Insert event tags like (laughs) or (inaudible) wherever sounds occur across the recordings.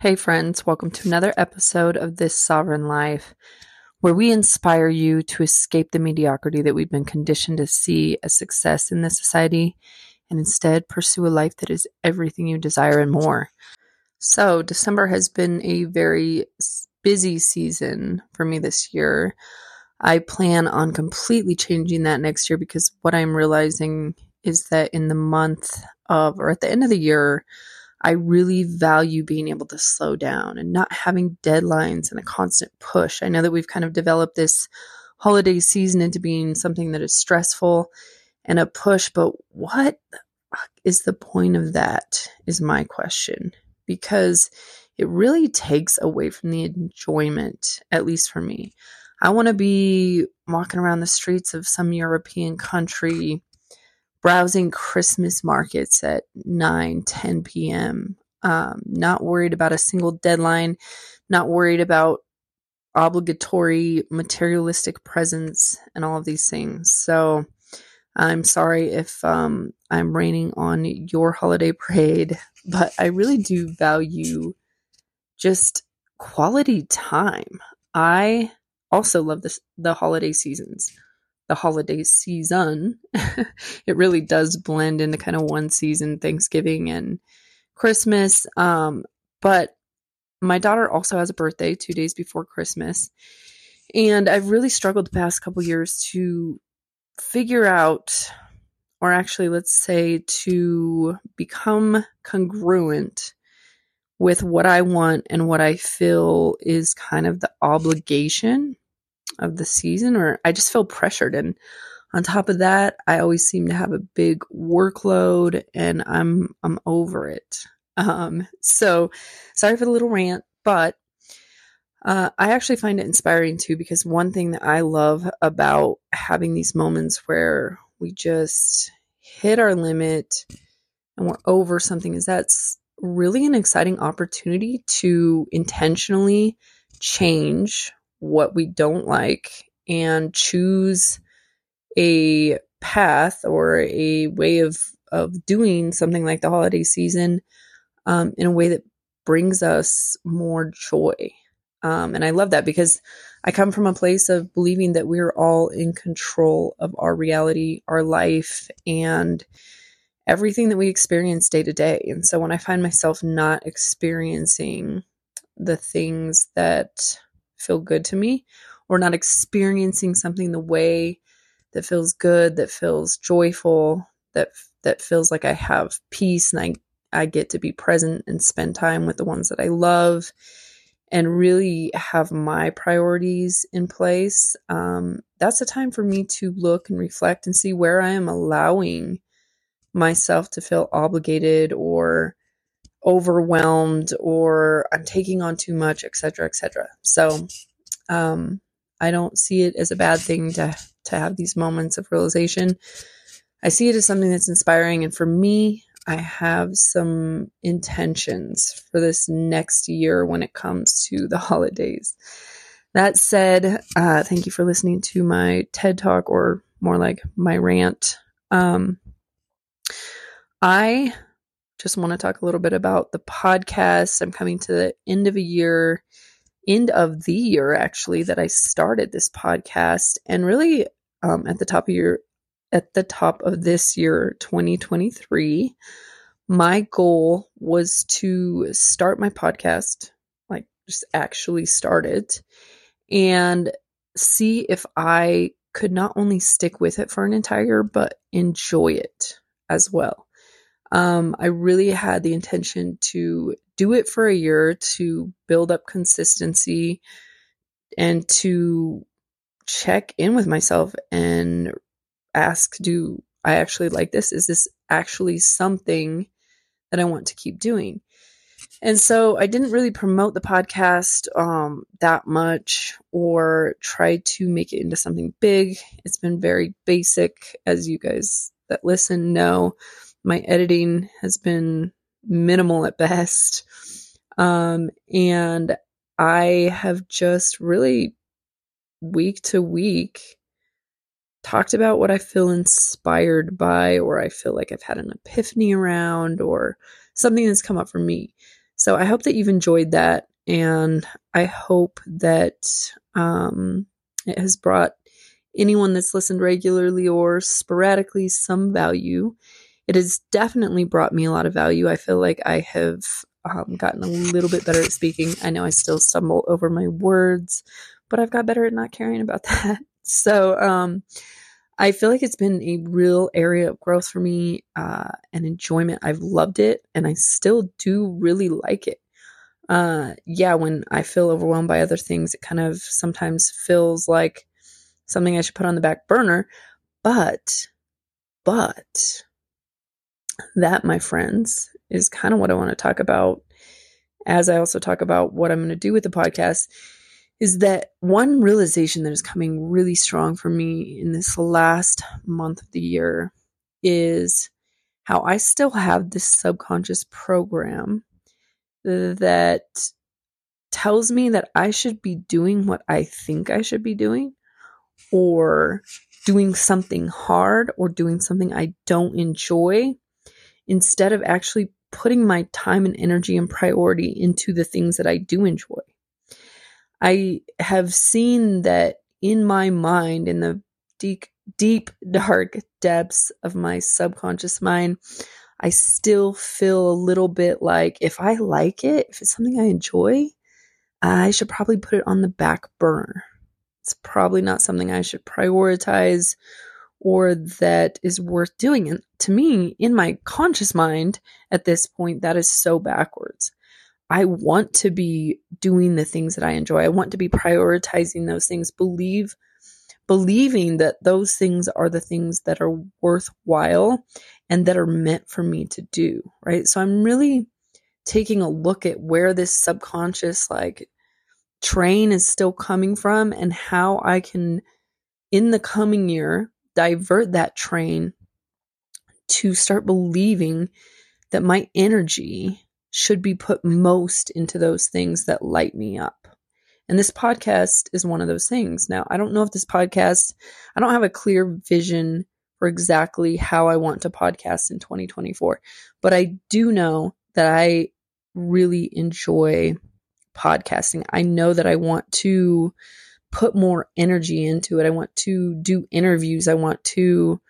Hey, friends, welcome to another episode of This Sovereign Life, where we inspire you to escape the mediocrity that we've been conditioned to see as success in this society and instead pursue a life that is everything you desire and more. So, December has been a very busy season for me this year. I plan on completely changing that next year because what I'm realizing is that in the month of, or at the end of the year, I really value being able to slow down and not having deadlines and a constant push. I know that we've kind of developed this holiday season into being something that is stressful and a push, but what is the point of that? Is my question. Because it really takes away from the enjoyment, at least for me. I want to be walking around the streets of some European country browsing Christmas markets at 9, 10 p.m., um, not worried about a single deadline, not worried about obligatory materialistic presents and all of these things. So I'm sorry if um, I'm raining on your holiday parade, (laughs) but I really do value just quality time. I also love this, the holiday seasons the holiday season, (laughs) it really does blend into kind of one season, Thanksgiving and Christmas. Um, but my daughter also has a birthday two days before Christmas. And I've really struggled the past couple years to figure out, or actually, let's say, to become congruent with what I want and what I feel is kind of the obligation of the season or I just feel pressured and on top of that, I always seem to have a big workload and I'm I'm over it. Um, so sorry for the little rant, but uh, I actually find it inspiring too because one thing that I love about having these moments where we just hit our limit and we're over something is that's really an exciting opportunity to intentionally change what we don't like and choose a path or a way of of doing something like the holiday season um, in a way that brings us more joy. Um, and I love that because I come from a place of believing that we're all in control of our reality, our life, and everything that we experience day to day. And so when I find myself not experiencing the things that feel good to me or not experiencing something the way that feels good, that feels joyful, that that feels like I have peace and I I get to be present and spend time with the ones that I love and really have my priorities in place. Um, that's a time for me to look and reflect and see where I am allowing myself to feel obligated or overwhelmed or I'm taking on too much, etc., etc. So, um, I don't see it as a bad thing to to have these moments of realization. I see it as something that's inspiring, and for me, I have some intentions for this next year when it comes to the (laughs) holidays. That said, uh, thank you for listening to my TED talk, or more like my rant. Um, I just want to talk a little bit about the podcast. I'm coming to the end of a year, end of the year actually, that I started this podcast, and really um, at the top of your at the top of this year, 2023, my goal was to start my podcast, like just actually start it, and see if I could not only stick with it for an entire year, but enjoy it as well. Um, I really had the intention to do it for a year to build up consistency and to check in with myself and ask do I actually like this? Is this actually something that I want to keep doing? And so I didn't really promote the podcast um, that much or try to make it into something big. It's been very basic, as you guys that listen know my editing has been minimal at best. Um, and I have just really week to week talked about what I feel inspired by, or I feel like I've had an epiphany around, or something that's come up for me. So I hope that you've enjoyed that. And I hope that um, it has brought anyone that's listened regularly or sporadically some value. It has definitely brought me a lot of value. I feel like I have um, gotten a little bit better at speaking. I know I still stumble over my words, but I've got better at not caring about (laughs) that. So, um, I feel like it's been a real area of growth for me uh, and enjoyment. I've loved it and I still do really like it. Uh, yeah, when I feel overwhelmed by other things, it kind of sometimes feels like something I should put on the back burner. But, but, that, my friends, is kind of what I want to talk about as I also talk about what I'm going to do with the podcast is that one realization that is coming really strong for me in this last month of the year is how I still have this subconscious program that tells me that I should be doing what I think I should be doing or doing something hard or doing something I don't enjoy instead of actually putting my time and energy and priority into the things that I do enjoy. I have seen that in my mind, in the deep, deep, dark depths of my subconscious mind, I still feel a little bit like if I like it, if it's something I enjoy, I should probably put it on the back burner. It's probably not something I should prioritize or that is worth doing. And to me, in my conscious mind at this point, that is so backwards. I want to be doing the things that I enjoy. I want to be prioritizing those things, believe believing that those things are the things that are worthwhile and that are meant for me to do, right? So I'm really taking a look at where this subconscious like train is still coming from and how I can in the coming year divert that train to start believing that my energy should be put most into those things that light me up. And this podcast is one of those things. Now, I don't know if this podcast, I don't have a clear vision for exactly how I want to podcast in 2024, but I do know that I really enjoy podcasting. I know that I want to put more energy into it. I want to do interviews. I want to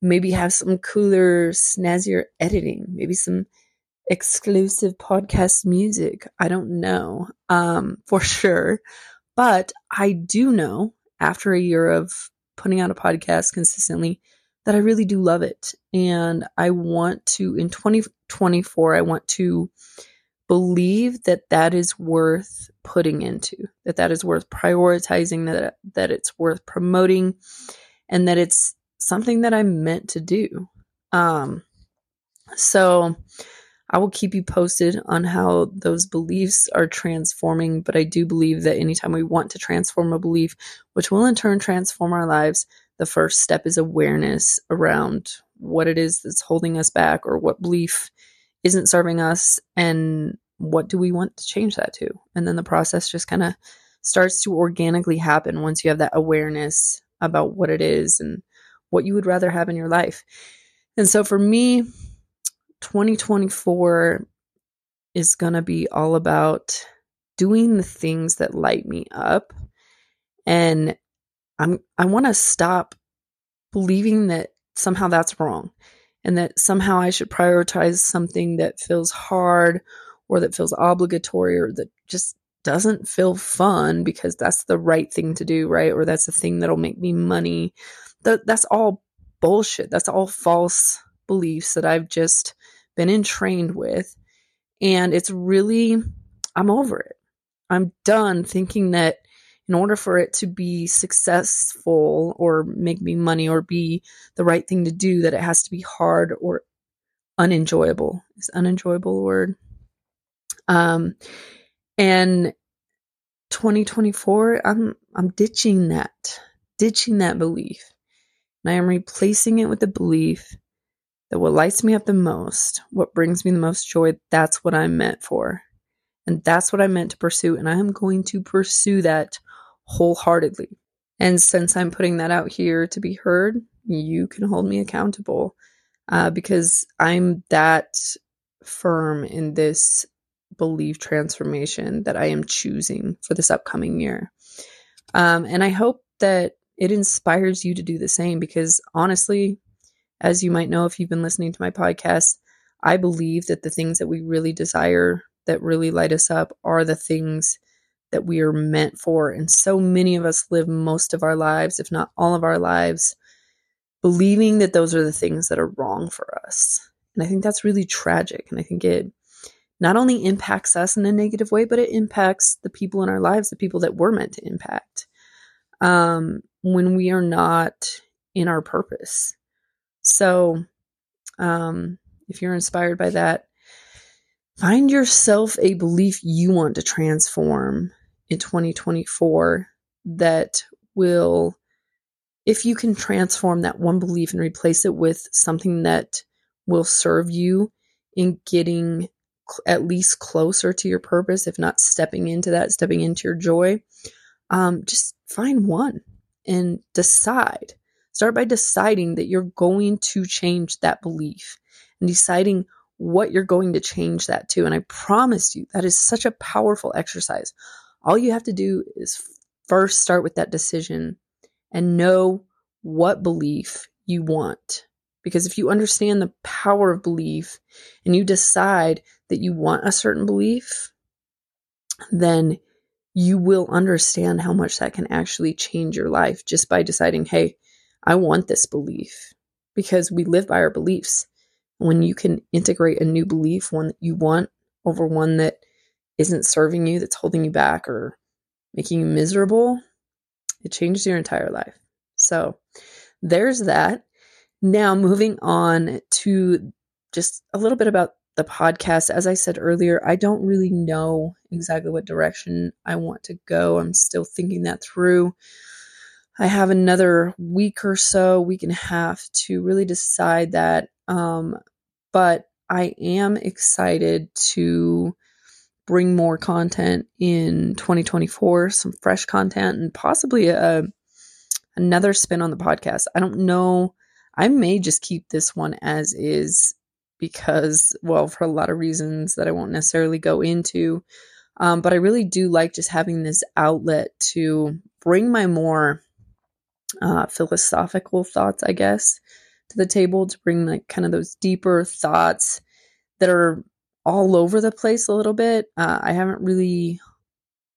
maybe have some cooler, snazzier editing, maybe some exclusive podcast music. I don't know um, (laughs) for sure. But I do know after a year of putting out a podcast consistently that I really do love it. And I want to, in 2024, I want to believe that that is worth putting into, that that is worth prioritizing, that, that it's worth promoting, and that it's something that I'm meant to do. Um, so I will keep you posted on how those beliefs are transforming. But I do believe that anytime we want to transform a belief, which will in turn transform our lives, the first step is awareness around what it is that's holding us back or what belief isn't serving us and what do we want to change that to. And then the process just kind of starts to organically happen once you have that awareness about what it is and what you would rather have in your life. And so for me, 2024 is going to be all about doing the things that light me up and I'm I want to stop believing that somehow that's wrong and that somehow I should prioritize something that feels hard or that feels obligatory or that just doesn't feel fun because that's the right thing to do, right? Or that's the thing that'll make me money. That that's all bullshit. That's all false beliefs that I've just been entrained with. And it's really, I'm over it. I'm done thinking that in order for it to be successful or make me money or be the right thing to do, that it has to be hard or unenjoyable. Is unenjoyable word? Um, and 2024, I'm I'm ditching that, ditching that belief, and I am replacing it with the belief that what lights me up the most, what brings me the most joy, that's what I'm meant for. And that's what I'm meant to pursue. And I am going to pursue that wholeheartedly. And since I'm putting that out here to be heard, you can hold me accountable uh, because I'm that firm in this belief transformation that I am choosing for this upcoming year. Um, and I hope that it inspires you to do the same because honestly, as you might know if you've been listening to my podcast, I believe that the things that we really desire, that really light us up, are the things that we are meant for. And so many of us live most of our lives, if not all of our lives, believing that those are the things that are wrong for us. And I think that's really tragic. And I think it not only impacts us in a negative way, but it impacts the people in our lives, the people that we're meant to impact. Um, when we are not in our purpose. So, um, if you're inspired by that, find yourself a belief you want to transform in 2024 that will, if you can transform that one belief and replace it with something that will serve you in getting at least closer to your purpose, if not stepping into that, stepping into your joy, um, just find one and decide. Start by deciding that you're going to change that belief and deciding what you're going to change that to. And I promise you, that is such a powerful exercise. All you have to do is first start with that decision and know what belief you want. Because if you understand the power of belief and you decide that you want a certain belief, then you will understand how much that can actually change your life just by deciding, hey, I want this belief because we live by our beliefs. When you can integrate a new belief, one that you want over one that isn't serving you, that's holding you back or making you miserable, it changes your entire life. So there's that. Now, moving on to just a little bit about the podcast. As I said earlier, I don't really know exactly what direction I want to go. I'm still thinking that through. I have another week or so, week and a half to really decide that. Um, but I am excited to bring more content in 2024, some fresh content, and possibly a another spin on the podcast. I don't know. I may just keep this one as is because, well, for a lot of reasons that I won't necessarily go into. Um, but I really do like just having this outlet to bring my more uh, philosophical thoughts, I guess, to the table to bring like kind of those deeper thoughts that are all over the place a little bit. Uh, I haven't really,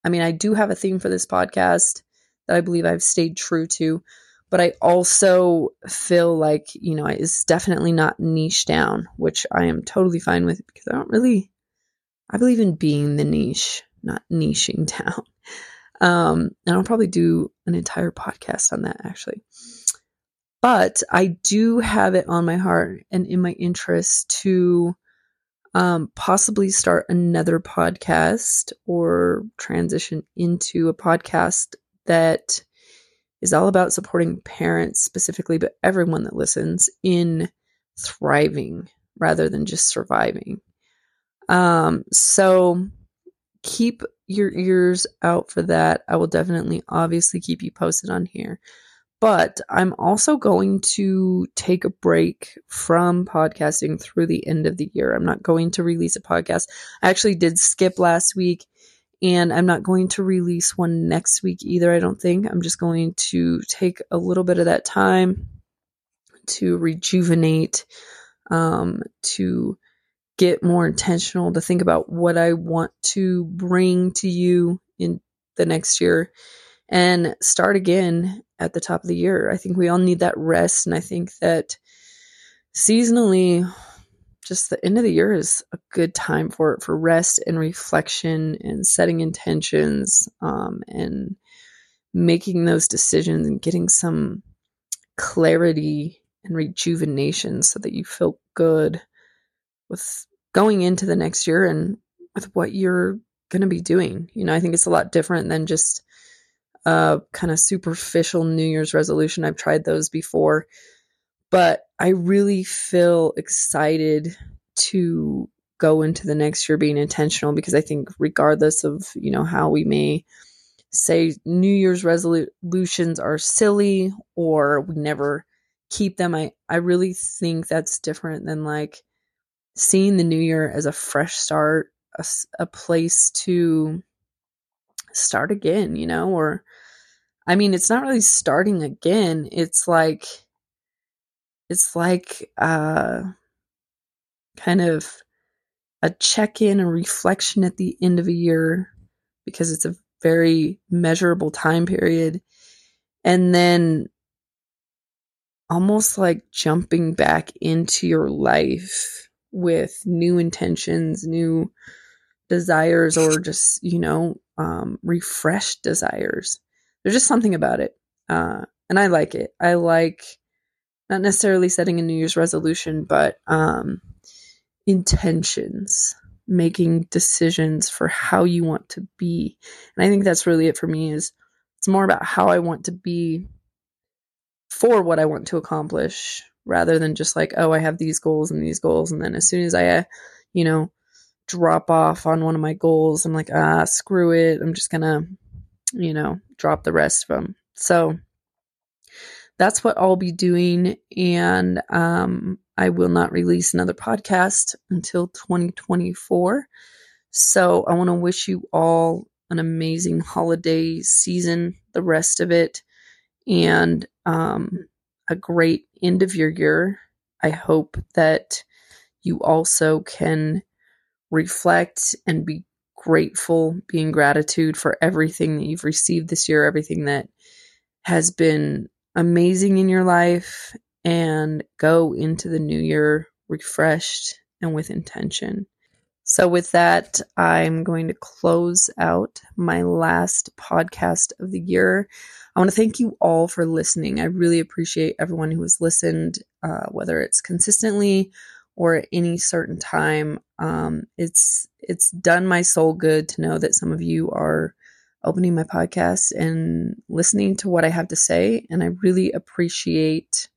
I mean, I do have a theme for this podcast that I believe I've stayed true to, but I also feel like, you know, it's definitely not niche down, which I am totally fine with because I don't really, I believe in being the niche, not niching (laughs) down. Um, and I'll probably do an entire podcast on that actually. But I do have it on my heart and in my interest to um, possibly start another podcast or transition into a podcast that is all about supporting parents specifically, but everyone that listens in thriving rather than just surviving. Um, so keep your ears out for that. I will definitely, obviously, keep you posted on here. But I'm also going to take a break from podcasting through the end of the year. I'm not going to release a podcast. I actually did skip last week and I'm not going to release one next week either, I don't think. I'm just going to take a little bit of that time to rejuvenate, um, to get more intentional, to think about what I want to bring to you in the next year and start again at the top of the year. I think we all need that rest. And I think that seasonally, just the end of the year is a good time for it for rest and reflection and setting intentions um, and making those decisions and getting some clarity and rejuvenation so that you feel good with going into the next year and with what you're going to be doing. You know, I think it's a lot different than just a kind of superficial New Year's resolution. I've tried those before but I really feel excited to go into the next year being intentional because I think regardless of, you know, how we may say New Year's resolutions are silly or we never keep them, I, I really think that's different than like seeing the new year as a fresh start, a, a place to start again, you know, or I mean, it's not really starting again. It's like, it's like, uh, kind of a check in, a reflection at the end of a year because it's a very measurable time period. And then almost like jumping back into your life with new intentions, new desires, or just, you know, um, refreshed desires. There's just something about it. Uh, and I like it. I like not necessarily setting a New Year's resolution, but um, intentions, making decisions for how you want to be. And I think that's really it for me is it's more about how I want to be for what I want to accomplish rather than just like, oh, I have these goals and these goals. And then as soon as I, uh, you know, drop off on one of my goals, I'm like, ah, screw it. I'm just going to, you know, drop the rest of them. So that's what I'll be doing. And um, I will not release another podcast until 2024. So I want to wish you all an amazing holiday season, the rest of it and um, a great end of your year. I hope that you also can reflect and be grateful, be in gratitude for everything that you've received this year, everything that has been amazing in your life, and go into the new year refreshed and with intention. So, with that, I'm going to close out my last podcast of the year. I want to thank you all for listening. I really appreciate everyone who has listened, uh, whether it's consistently or at any certain time. Um, it's it's done my soul good to know that some of you are opening my podcast and listening to what I have to say, and I really appreciate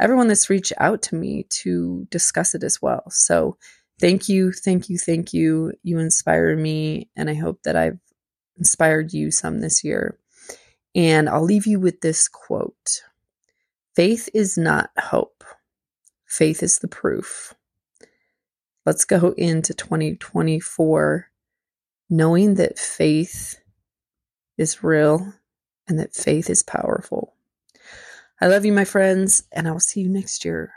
everyone that's reached out to me to discuss it as well. So thank you, thank you, thank you. You inspire me, and I hope that I've inspired you some this year. And I'll leave you with this quote Faith is not hope, faith is the proof. Let's go into 2024 knowing that faith is real and that faith is powerful. I love you, my friends, and I will see you next year.